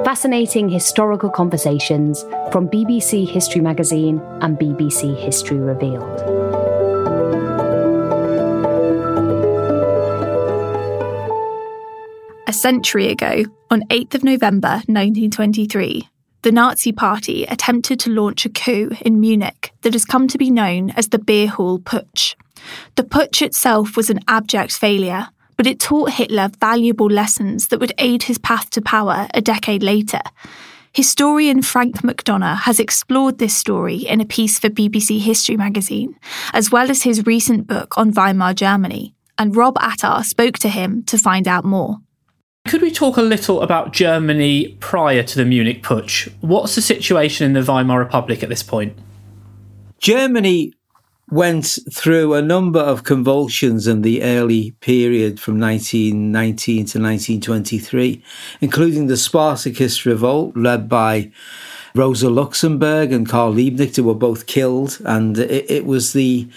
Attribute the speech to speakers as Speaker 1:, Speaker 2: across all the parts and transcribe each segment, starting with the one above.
Speaker 1: Fascinating historical conversations from BBC History Magazine and BBC History Revealed.
Speaker 2: A century ago, on 8th of November 1923, the Nazi Party attempted to launch a coup in Munich that has come to be known as the Beer Hall Putsch. The putsch itself was an abject failure, but it taught Hitler valuable lessons that would aid his path to power a decade later. Historian Frank McDonough has explored this story in a piece for BBC History magazine, as well as his recent book on Weimar Germany, and Rob Attar spoke to him to find out more.
Speaker 3: Could we talk a little about Germany prior to the Munich Putsch? What's the situation in the Weimar Republic at this point?
Speaker 4: Germany went through a number of convulsions in the early period from 1919 to 1923, including the Spartacist revolt led by Rosa Luxemburg and Karl Liebknecht, who were both killed. And it, it was the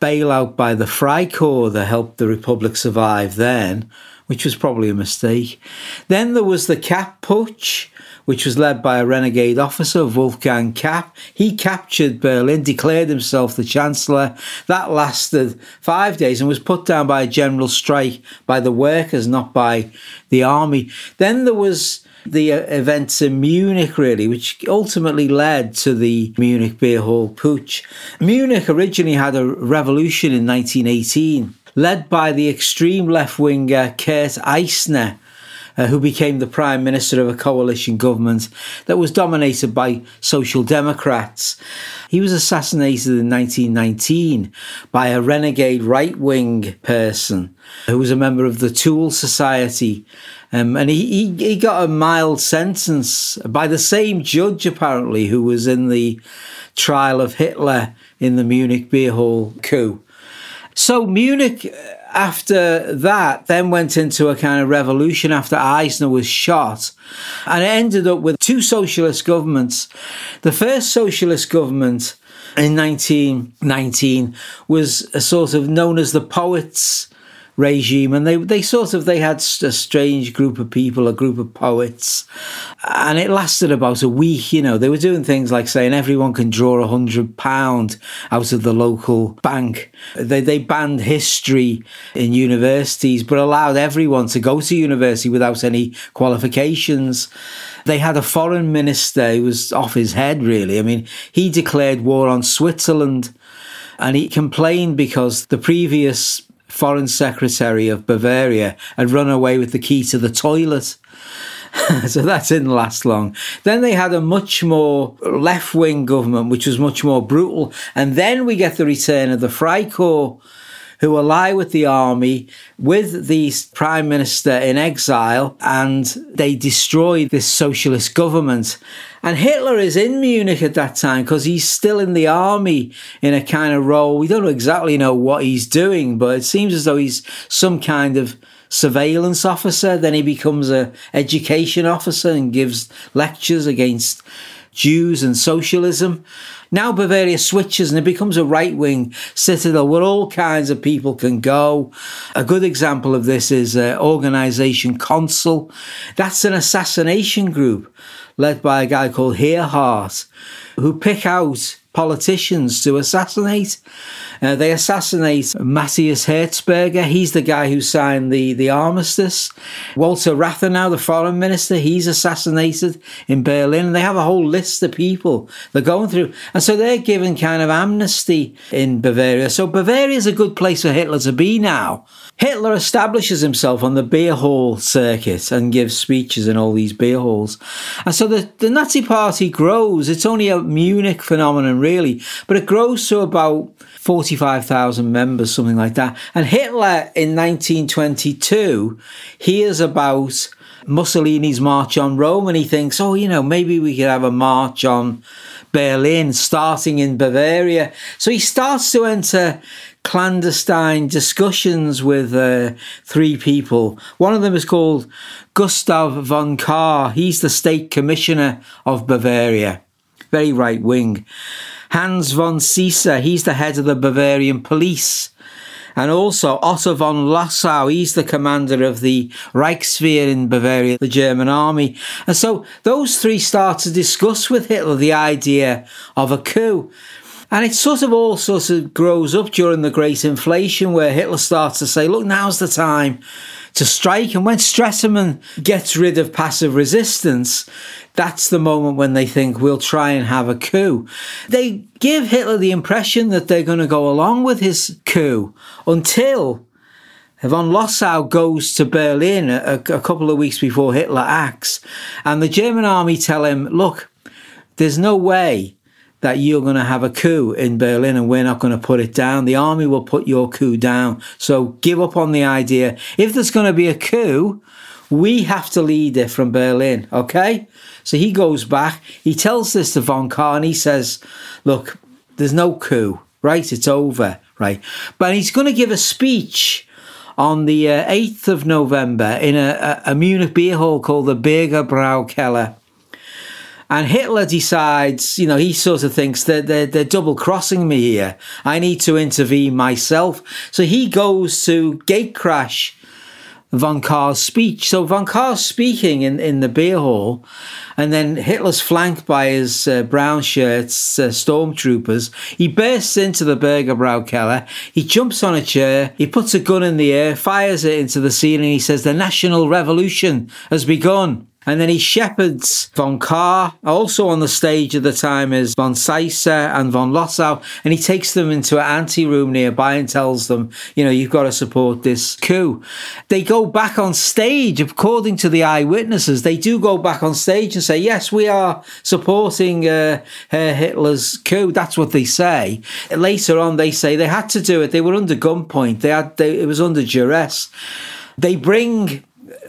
Speaker 4: bailout by the Freikorps that helped the Republic survive then, which was probably a mistake. Then there was the Kapp Putsch, which was led by a renegade officer, Wolfgang Kapp. He captured Berlin, declared himself the Chancellor. That lasted five days and was put down by a general strike by the workers, not by the army. Then there was the uh, events in Munich, really, which ultimately led to the Munich Beer Hall Putsch. Munich originally had a revolution in 1918, led by the extreme left winger Kurt Eisner, uh, who became the prime minister of a coalition government that was dominated by social democrats. He was assassinated in 1919 by a renegade right wing person who was a member of the Thule Society. Um, and he, he, he got a mild sentence by the same judge, apparently, who was in the trial of Hitler in the Munich beer hall coup. So Munich after that, then went into a kind of revolution after Eisner was shot. And it ended up with two socialist governments. The first socialist government in 1919 was a sort of known as the Poets regime and they they sort of they had a strange group of people a group of poets and it lasted about a week you know. They were doing things like saying everyone can draw a hundred pound out of the local bank. They, they banned history in universities but allowed everyone to go to university without any qualifications. They had a foreign minister who was off his head really. I mean he declared war on switzerland and he complained because the previous foreign secretary of Bavaria had run away with the key to the toilet. so that didn't last long. Then they had a much more left wing government, which was much more brutal. And then we get the return of the Freikorps who ally with the army, with the prime minister in exile, and they destroy this socialist government. And Hitler is in Munich at that time because he's still in the army in a kind of role. We don't exactly know what he's doing, but it seems as though he's some kind of surveillance officer. Then he becomes a education officer and gives lectures against Jews and socialism. Now Bavaria switches and it becomes a right wing citadel where all kinds of people can go. A good example of this is uh, Organisation Consul. That's an assassination group led by a guy called Ehrhardt who pick out politicians to assassinate. Uh, they assassinate Matthias Erzberger. He's the guy who signed the, the armistice. Walter Rathenau, the foreign minister, he's assassinated in Berlin. They have a whole list of people they're going through. And so they're given kind of amnesty in Bavaria. So Bavaria is a good place for Hitler to be now. Hitler establishes himself on the beer hall circuit and gives speeches in all these beer halls. And so the, the Nazi party grows. It's only a Munich phenomenon, really, but it grows to about 45,000 members, something like that. And Hitler in 1922 hears about Mussolini's march on Rome and he thinks, oh, you know, maybe we could have a march on Berlin, starting in Bavaria. So he starts to enter clandestine discussions with uh, three people. One of them is called Gustav von Kahr. He's the state commissioner of Bavaria, very right wing. Hans von Seisser, he's the head of the Bavarian police. And also Otto von Lossow, he's the commander of the Reichswehr in Bavaria, the German army. And so those three start to discuss with Hitler the idea of a coup. And it sort of all sort of grows up during the Great Inflation, where Hitler starts to say, look, now's the time to strike. And when Stresemann gets rid of passive resistance, that's the moment when they think we'll try and have a coup. They give Hitler the impression that they're going to go along with his coup until von Lossow goes to Berlin a, a couple of weeks before Hitler acts. And the German army tell him, look, there's no way that you're going to have a coup in Berlin and we're not going to put it down. The army will put your coup down. So give up on the idea. If there's going to be a coup, we have to lead it from Berlin, okay? So he goes back. He tells this to von Kahr and he says, Look, there's no coup, right? It's over, right? But he's going to give a speech on the uh, 8th of November in a, a, a Munich beer hall called the Bürgerbräukeller. And Hitler decides, you know, he sort of thinks that they're, they're double crossing me here. I need to intervene myself. So he goes to gatecrash von Kahr's speech. So von Kahr's speaking in, in the beer hall, and then Hitler's flanked by his uh, brown shirts, uh, stormtroopers. He bursts into the Bürgerbräukeller. He jumps on a chair. He puts a gun in the air, fires it into the ceiling. He says, The national revolution has begun. And then he shepherds von Kahr. Also on the stage at the time is von Seisser and von Lossow. And he takes them into an anteroom nearby and tells them, you know, you've got to support this coup. They go back on stage, according to the eyewitnesses, they do go back on stage and say, yes, we are supporting uh, Hitler's coup. That's what they say. Later on, they say they had to do it. They were under gunpoint. They had, they, it was under duress. They bring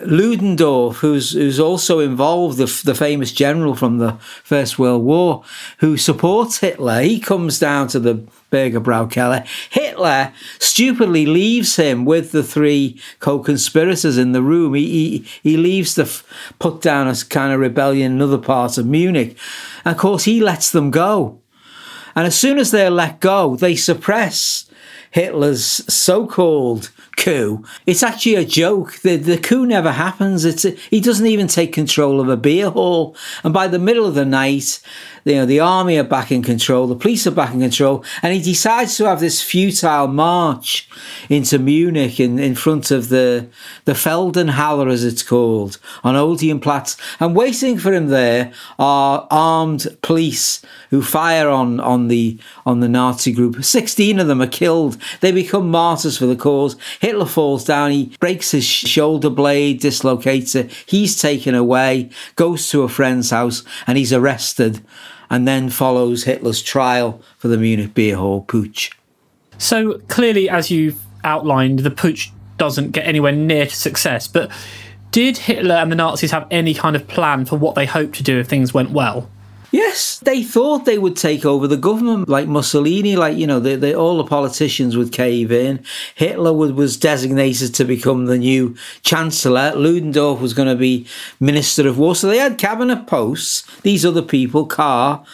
Speaker 4: Ludendorff, who's who's also involved, the, the famous general from the First World War, who supports Hitler, he comes down to the Bräukeller. Hitler stupidly leaves him with the three co-conspirators in the room. He, he, he leaves to put down a kind of rebellion in other parts of Munich. And of course, he lets them go. And as soon as they're let go, they suppress Hitler's so-called coup. It's actually a joke. The, the coup never happens. It's a, he doesn't even take control of a beer hall. And by the middle of the night, you know, the army are back in control, the police are back in control, and he decides to have this futile march into Munich in, in front of the the Feldherrnhalle, as it's called, on Odeonplatz. And waiting for him there are armed police who fire on, on the on the Nazi group. Sixteen of them are killed. They become martyrs for the cause. Hitler falls down. He breaks his shoulder blade, dislocates it. He's taken away, goes to a friend's house, and he's arrested and then follows Hitler's trial for the Munich beer hall putsch.
Speaker 3: So clearly, as you've outlined, the putsch doesn't get anywhere near to success. But did Hitler and the Nazis have any kind of plan for what they hoped to do if things went well?
Speaker 4: Yes, they thought they would take over the government, like Mussolini, like, you know, they, they, all the politicians would cave in. Hitler would, was designated to become the new chancellor. Ludendorff was going to be minister of war. So they had cabinet posts. These other people, Kahr,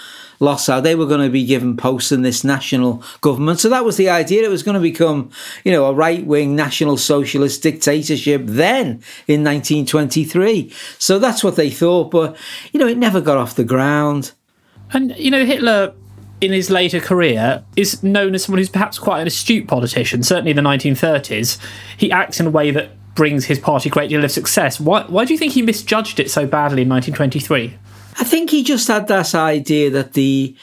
Speaker 4: Lossow, they were going to be given posts in this national government. So that was the idea. It was going to become, you know, a right wing national socialist dictatorship then in 1923. So that's what they thought. But, you know, it never got off the ground.
Speaker 3: And, you know, Hitler in his later career is known as someone who's perhaps quite an astute politician, certainly in the 1930s. He acts in a way that brings his party a great deal of success. Why, why do you think he misjudged it so badly in 1923?
Speaker 4: I think he just had this idea that the,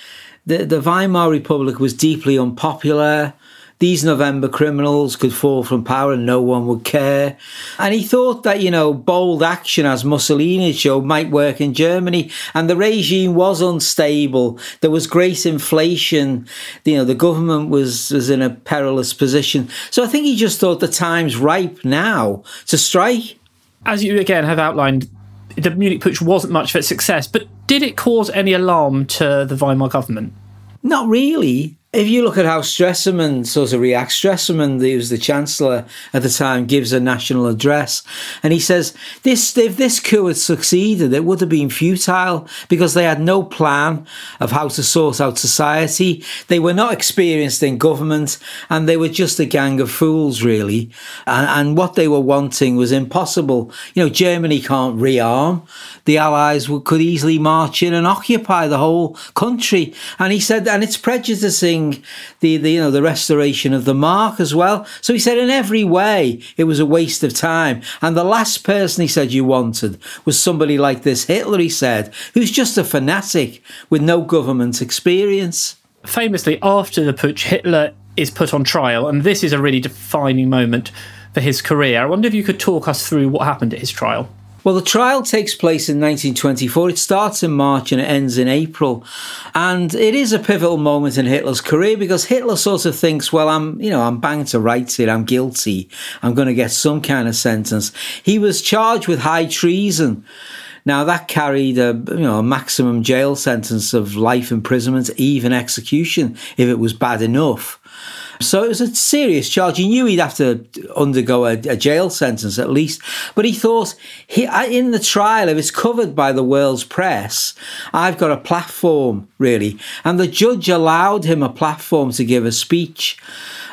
Speaker 4: the, the Weimar Republic was deeply unpopular these November criminals could fall from power and no one would care. And he thought that, you know, bold action, as Mussolini showed, might work in Germany. And the regime was unstable. There was great inflation. You know, the government was, was in a perilous position. So I think he just thought the time's ripe now to strike.
Speaker 3: As you again have outlined, the Munich Putsch wasn't much of a success, but did it cause any alarm to the Weimar government?
Speaker 4: Not really if you look at how Stresemann sort of reacts, Stresemann, who was the chancellor at the time, gives a national address, and he says this: if this coup had succeeded, it would have been futile because they had no plan of how to sort out society. They were not experienced in government, and they were just a gang of fools, really. And, and what they were wanting was impossible. You know, Germany can't rearm; the Allies could easily march in and occupy the whole country. And he said, and it's prejudicing the, the you know the restoration of the mark as well. So he said in every way it was a waste of time. And the last person he said you wanted was somebody like this Hitler. He said who's just a fanatic with no government experience.
Speaker 3: Famously, after the putsch, Hitler is put on trial, and this is a really defining moment for his career. I wonder if you could talk us through what happened at his trial.
Speaker 4: Well, the trial takes place in 1924. It starts in March and it ends in April. And it is a pivotal moment in Hitler's career because Hitler sort of thinks, well, I'm, you know, I'm banged to rights here. I'm guilty. I'm going to get some kind of sentence. He was charged with high treason. Now that carried a you know a maximum jail sentence of life imprisonment, even execution if it was bad enough. So it was a serious charge. He knew he'd have to undergo a, a jail sentence at least, but he thought he, in the trial, if it's covered by the world's press, I've got a platform really. And the judge allowed him a platform to give a speech.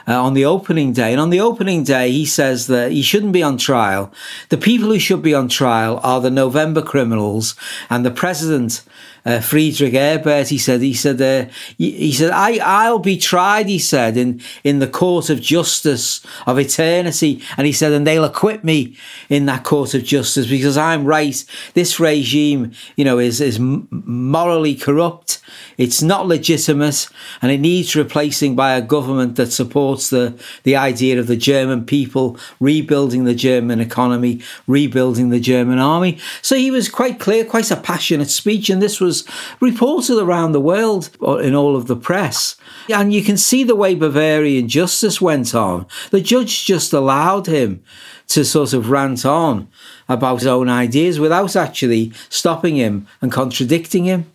Speaker 4: Uh, on the opening day. And on the opening day, he says that he shouldn't be on trial. The people who should be on trial are the November criminals and the president uh, Friedrich Ebert, he said, he said, uh, he, said, I, I'll be tried, he said, in, in the court of justice of eternity. And he said, and they'll acquit me in that court of justice because I'm right. This regime, you know, is, is morally corrupt. It's not legitimate and it needs replacing by a government that supports the, the idea of the German people rebuilding the German economy, rebuilding the German army. So he was quite clear, quite a passionate speech. And this was was reported around the world in all of the press. And you can see the way Bavarian justice went on. The judge just allowed him to sort of rant on about his own ideas without actually stopping him and contradicting him.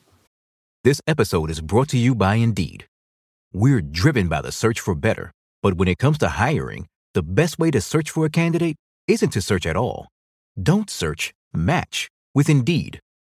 Speaker 5: This episode is brought to you by Indeed. We're driven by the search for better, but when it comes to hiring, the best way to search for a candidate isn't to search at all. Don't search, match with Indeed.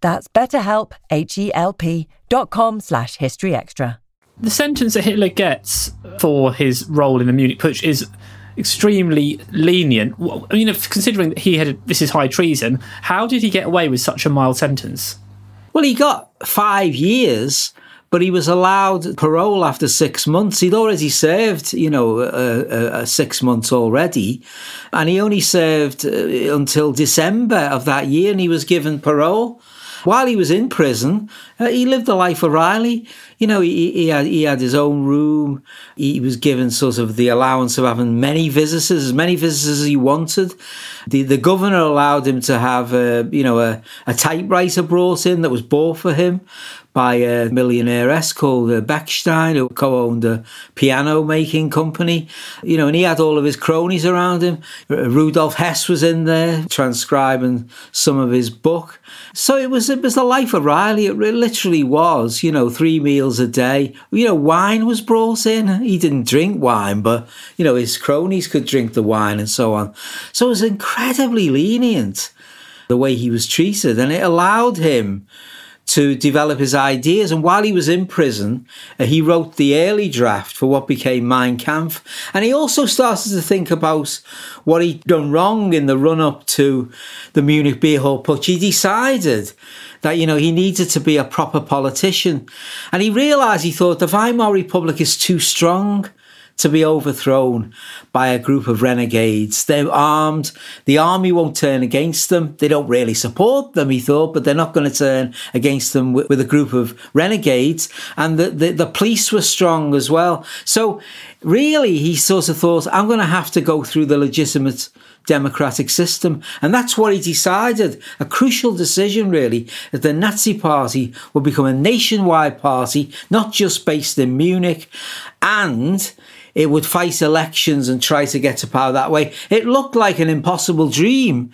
Speaker 6: That's betterhelp, H-E-L-P dot com slash history extra.
Speaker 3: The sentence that Hitler gets for his role in the Munich Putsch is extremely lenient. I mean, considering that he had this is high treason, how did he get away with such a mild sentence?
Speaker 4: Well, he got five years, but he was allowed parole after six months. He'd already served, you know, uh, uh, six months already, and he only served uh, until December of that year, and he was given parole. While he was in prison, uh, he lived the life of Riley. You know, he, he, had, he had his own room. He was given sort of the allowance of having many visitors, as many visitors as he wanted. The, the governor allowed him to have, a, you know, a, a typewriter brought in that was bought for him by a millionairess called uh, Bechstein, who co-owned a piano making company. You know, and he had all of his cronies around him. Rudolf Hess was in there transcribing some of his book. So it was it was the life of Riley. It literally was. You know, three meals a day. You know, wine was brought in. He didn't drink wine, but you know his cronies could drink the wine and so on. So it was incredibly lenient the way he was treated, and it allowed him to develop his ideas. And while he was in prison, uh, he wrote the early draft for what became Mein Kampf. And he also started to think about what he'd done wrong in the run up to the Munich Beer Hall Putsch. He decided that, you know, he needed to be a proper politician. And he realized, he thought, the Weimar Republic is too strong to be overthrown by a group of renegades. They're armed. The army won't turn against them. They don't really support them, he thought, but they're not going to turn against them with, with a group of renegades. And the, the, the police were strong as well. So really, he sort of thought, I'm going to have to go through the legitimate democratic system. And that's what he decided. A crucial decision, really, that the Nazi Party would become a nationwide party, not just based in Munich. And it would fight elections and try to get to power that way. It looked like an impossible dream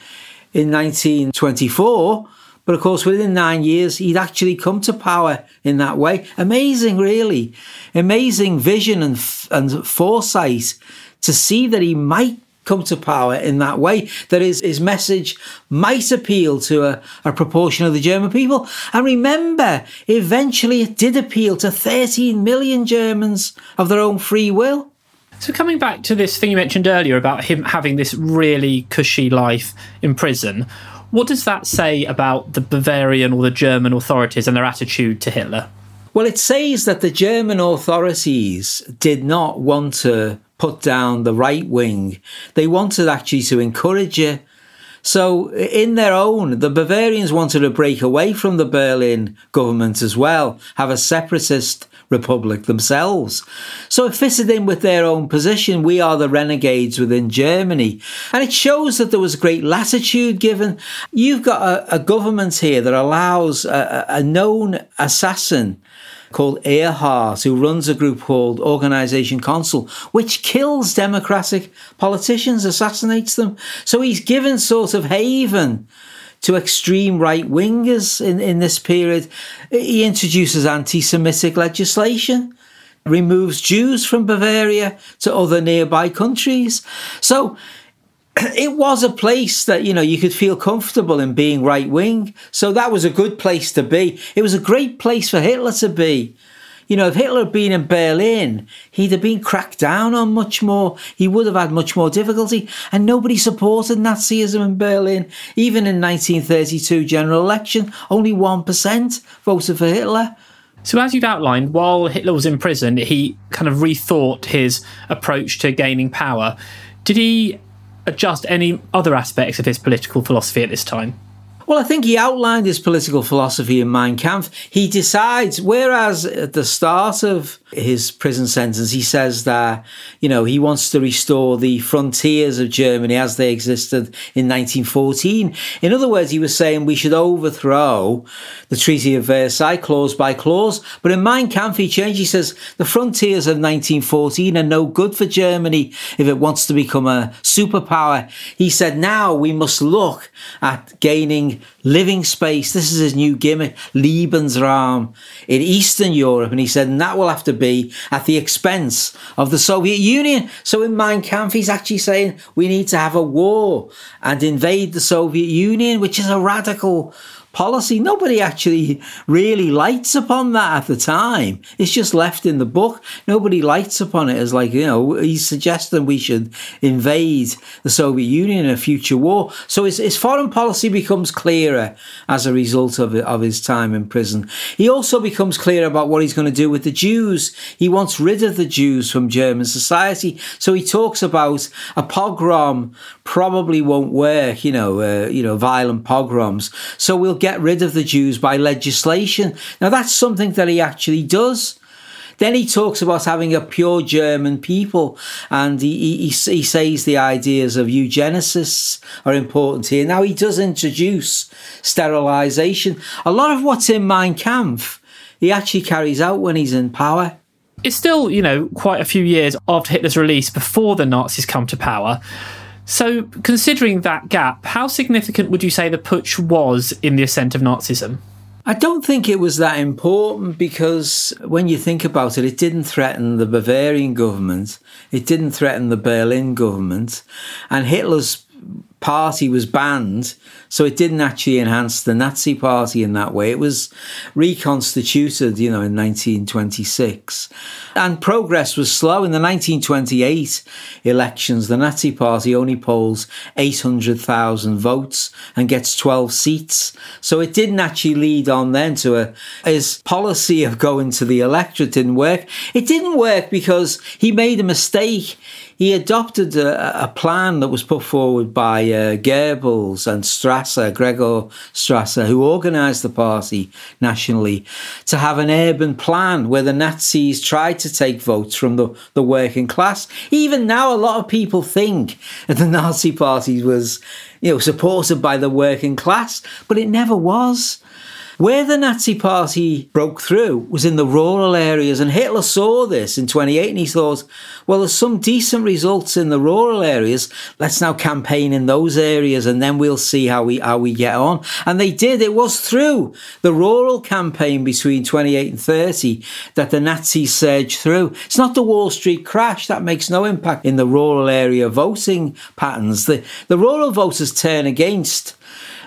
Speaker 4: in 1924. But of course, within nine years, he'd actually come to power in that way. Amazing, really. Amazing vision and, and foresight to see that he might come to power in that way, that his, his message might appeal to a, a proportion of the German people. And remember, eventually it did appeal to 13 million Germans of their own free will.
Speaker 3: So, coming back to this thing you mentioned earlier about him having this really cushy life in prison, what does that say about the Bavarian or the German authorities and their attitude to Hitler?
Speaker 4: Well, it says that the German authorities did not want to put down the right wing. They wanted actually to encourage it. So, in their own, the Bavarians wanted to break away from the Berlin government as well, have a separatist republic themselves. So it fitted in with their own position. We are the renegades within Germany. And it shows that there was great latitude given. You've got a, a government here that allows a, a known assassin called Ehrhardt, who runs a group called Organisation Consul, which kills democratic politicians, assassinates them. So he's given sort of haven to extreme right wingers in, in this period. He introduces anti Semitic legislation, removes Jews from Bavaria to other nearby countries. So it was a place that you know you could feel comfortable in being right wing. So that was a good place to be. It was a great place for Hitler to be. You know, if Hitler had been in Berlin, he'd have been cracked down on much more. He would have had much more difficulty. And nobody supported Nazism in Berlin. Even in 1932 general election, only 1% voted for Hitler.
Speaker 3: So, as you've outlined, while Hitler was in prison, he kind of rethought his approach to gaining power. Did he adjust any other aspects of his political philosophy at this time?
Speaker 4: Well, I think he outlined his political philosophy in Mein Kampf. He decides, whereas at the start of his prison sentence, he says that, you know, he wants to restore the frontiers of Germany as they existed in 1914. In other words, he was saying we should overthrow the Treaty of Versailles clause by clause. But in Mein Kampf, he changed. He says the frontiers of 1914 are no good for Germany if it wants to become a superpower. He said now we must look at gaining living space. This is his new gimmick, Lebensraum, in Eastern Europe. And he said, and that will have to be at the expense of the Soviet Union. So in Mein Kampf, he's actually saying we need to have a war and invade the Soviet Union, which is a radical policy. Nobody actually really lights upon that at the time. It's just left in the book. Nobody lights upon it as like, you know, he's suggesting we should invade the Soviet Union in a future war. So his, his foreign policy becomes clearer as a result of, of his time in prison. He also becomes clear about what he's going to do with the Jews. He wants rid of the Jews from German society. So he talks about a pogrom probably won't work, you know, uh, you know, violent pogroms. So we'll get rid of the Jews by legislation. Now that's something that he actually does. Then he talks about having a pure German people, and he, he, he says the ideas of eugenicists are important here. Now he does introduce sterilisation. A lot of what's in Mein Kampf, he actually carries out when he's in power.
Speaker 3: It's still, you know, quite a few years after Hitler's release before the Nazis come to power. So, considering that gap, how significant would you say the putsch was in the ascent of Nazism?
Speaker 4: I don't think it was that important because when you think about it, it didn't threaten the Bavarian government, it didn't threaten the Berlin government, and Hitler's party was banned, so it didn't actually enhance the Nazi party in that way. It was reconstituted, you know, in 1926. And progress was slow. In the 1928 elections, the Nazi party only polls 800,000 votes and gets 12 seats. So it didn't actually lead on then to a, his policy of going to the electorate didn't work. It didn't work because he made a mistake he adopted a, a, plan that was put forward by uh, Goebbels and Strasser, Gregor Strasser, who organised the party nationally, to have an urban plan where the Nazis tried to take votes from the, the working class. Even now, a lot of people think that the Nazi party was, you know, supported by the working class, but it never was. Where the Nazi party broke through was in the rural areas, and Hitler saw this in 28 and he thought, well, there's some decent results in the rural areas. Let's now campaign in those areas and then we'll see how we, how we get on. And they did. It was through the rural campaign between 28 and 30 that the Nazis surged through. It's not the Wall Street crash that makes no impact in the rural area voting patterns. The, the rural voters turn against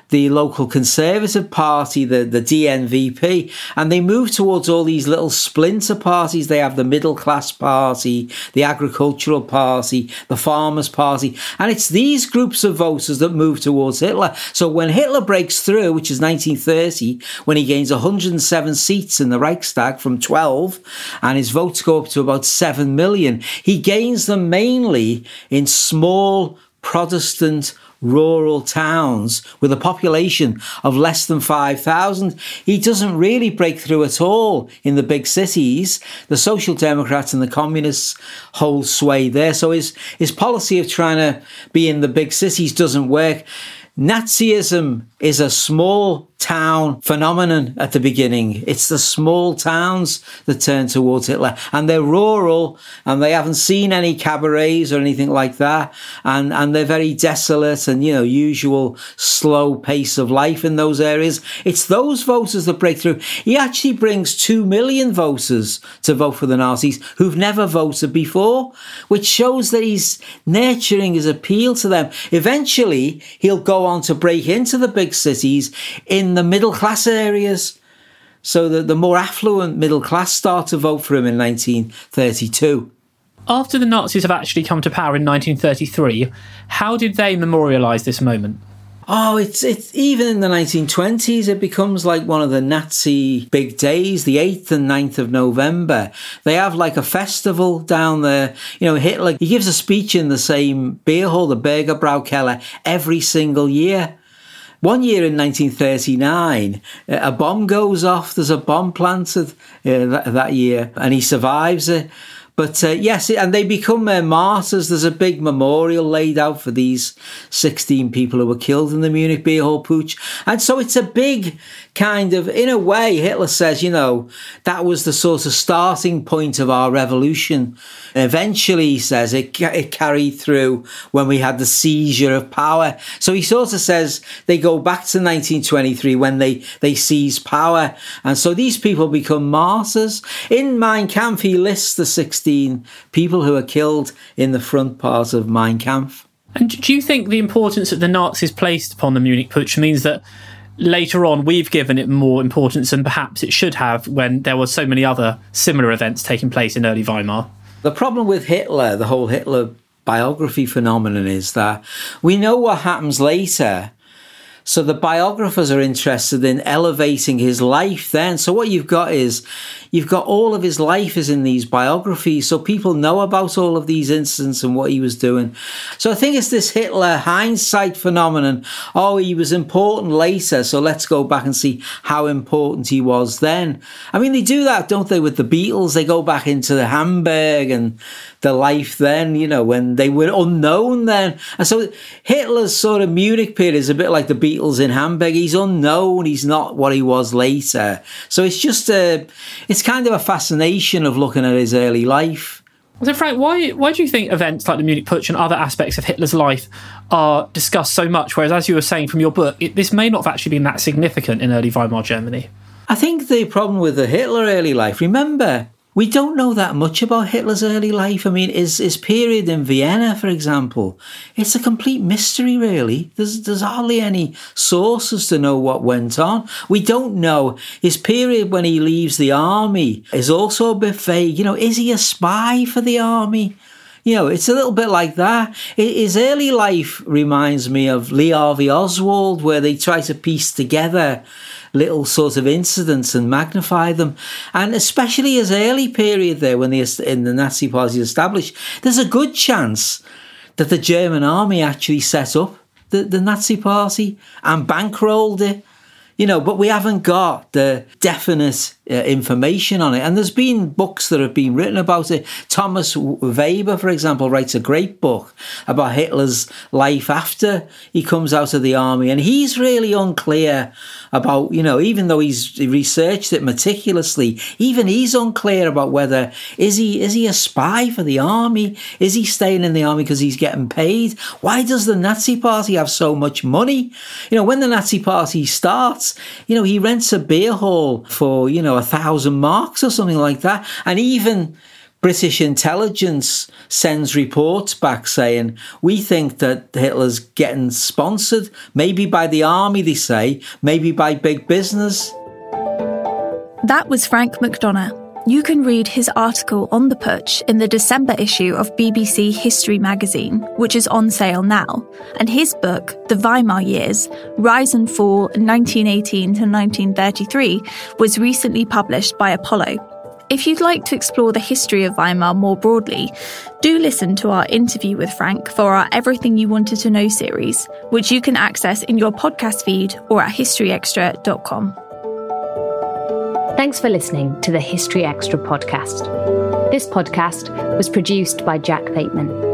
Speaker 4: the local Conservative Party, the, the DNVP, and they move towards all these little splinter parties. They have the Middle Class Party, the Agricultural Party, the Farmers Party, and it's these groups of voters that move towards Hitler. So when Hitler breaks through, which is 1930, when he gains 107 seats in the Reichstag from 12, and his votes go up to about 7 million, he gains them mainly in small Protestant rural towns with a population of less than 5,000. He doesn't really break through at all in the big cities. The Social Democrats and the Communists hold sway there. So his, his policy of trying to be in the big cities doesn't work. Nazism is a small town phenomenon at the beginning. It's the small towns that turn towards Hitler and they're rural and they haven't seen any cabarets or anything like that. And, and they're very desolate and, you know, usual slow pace of life in those areas. It's those voters that break through. He actually brings two million voters to vote for the Nazis who've never voted before, which shows that he's nurturing his appeal to them. Eventually, he'll go on to break into the big cities in the middle class areas. So that the more affluent middle class start to vote for him in 1932.
Speaker 3: After the Nazis have actually come to power in 1933, how did they memorialise this moment?
Speaker 4: Oh, it's it's even in the 1920s, it becomes like one of the Nazi big days, the 8th and 9th of November. They have like a festival down there. You know, Hitler, he gives a speech in the same beer hall, the Bürgerbräukeller, every single year. One year in 1939, a bomb goes off. There's a bomb planted uh, that, that year, and he survives it. But uh, yes, and they become uh, martyrs. There's a big memorial laid out for these 16 people who were killed in the Munich beer hall putsch. And so it's a big kind of, in a way, Hitler says, you know, that was the sort of starting point of our revolution. Eventually, he says, it, it carried through when we had the seizure of power. So he sort of says they go back to 1923 when they, they seize power. And so these people become martyrs. In Mein Kampf, he lists the 16 16 people who are killed in the front part of Mein Kampf.
Speaker 3: And do you think the importance that the Nazis placed upon the Munich Putsch means that later on we've given it more importance than perhaps it should have when there were so many other similar events taking place in early Weimar.
Speaker 4: The problem with Hitler, the whole Hitler biography phenomenon, is that we know what happens later so the biographers are interested in elevating his life then. So what you've got is you've got all of his life is in these biographies. So people know about all of these incidents and what he was doing. So I think it's this Hitler hindsight phenomenon. Oh, he was important later. So let's go back and see how important he was then. I mean, they do that, don't they, with the Beatles? They go back into the Hamburg and the life then, you know, when they were unknown then. And so Hitler's sort of Munich period is a bit like the Beatles in Hamburg. He's unknown. He's not what he was later. So it's just a, it's kind of a fascination of looking at his early life.
Speaker 3: So, Frank, why why do you think events like the Munich Putsch and other aspects of Hitler's life are discussed so much? Whereas, as you were saying from your book, it, this may not have actually been that significant in early Weimar Germany.
Speaker 4: I think the problem with the Hitler early life, remember, we don't know that much about Hitler's early life. I mean, his, his period in Vienna, for example, it's a complete mystery, really. There's, there's hardly any sources to know what went on. We don't know. His period when he leaves the army is also a bit vague. You know, is he a spy for the army? You know, it's a little bit like that. His early life reminds me of Lee Harvey Oswald, where they try to piece together little sort of incidents and magnify them. And especially his early period there when the, in the Nazi Party established, there's a good chance that the German army actually set up the, the Nazi Party and bankrolled it. You know, but we haven't got the definite uh, information on it. And there's been books that have been written about it. Thomas Weber, for example, writes a great book about Hitler's life after he comes out of the army. And he's really unclear about, you know, even though he's researched it meticulously, even he's unclear about whether is he is he a spy for the army? Is he staying in the army because he's getting paid? Why does the Nazi party have so much money? You know, when the Nazi party starts, you know, he rents a beer hall for, you know, a thousand marks or something like that. And even British intelligence sends reports back saying, we think that Hitler's getting sponsored, maybe by the army, they say, maybe by big business.
Speaker 2: That was Frank McDonough. You can read his article on the putsch in the December issue of BBC History magazine, which is on sale now. And his book, The Weimar Years Rise and Fall 1918 to 1933, was recently published by Apollo. If you'd like to explore the history of Weimar more broadly, do listen to our interview with Frank for our Everything You Wanted to Know series, which you can access in your podcast feed or at historyextra.com.
Speaker 1: Thanks for listening to the History Extra podcast. This podcast was produced by Jack Bateman.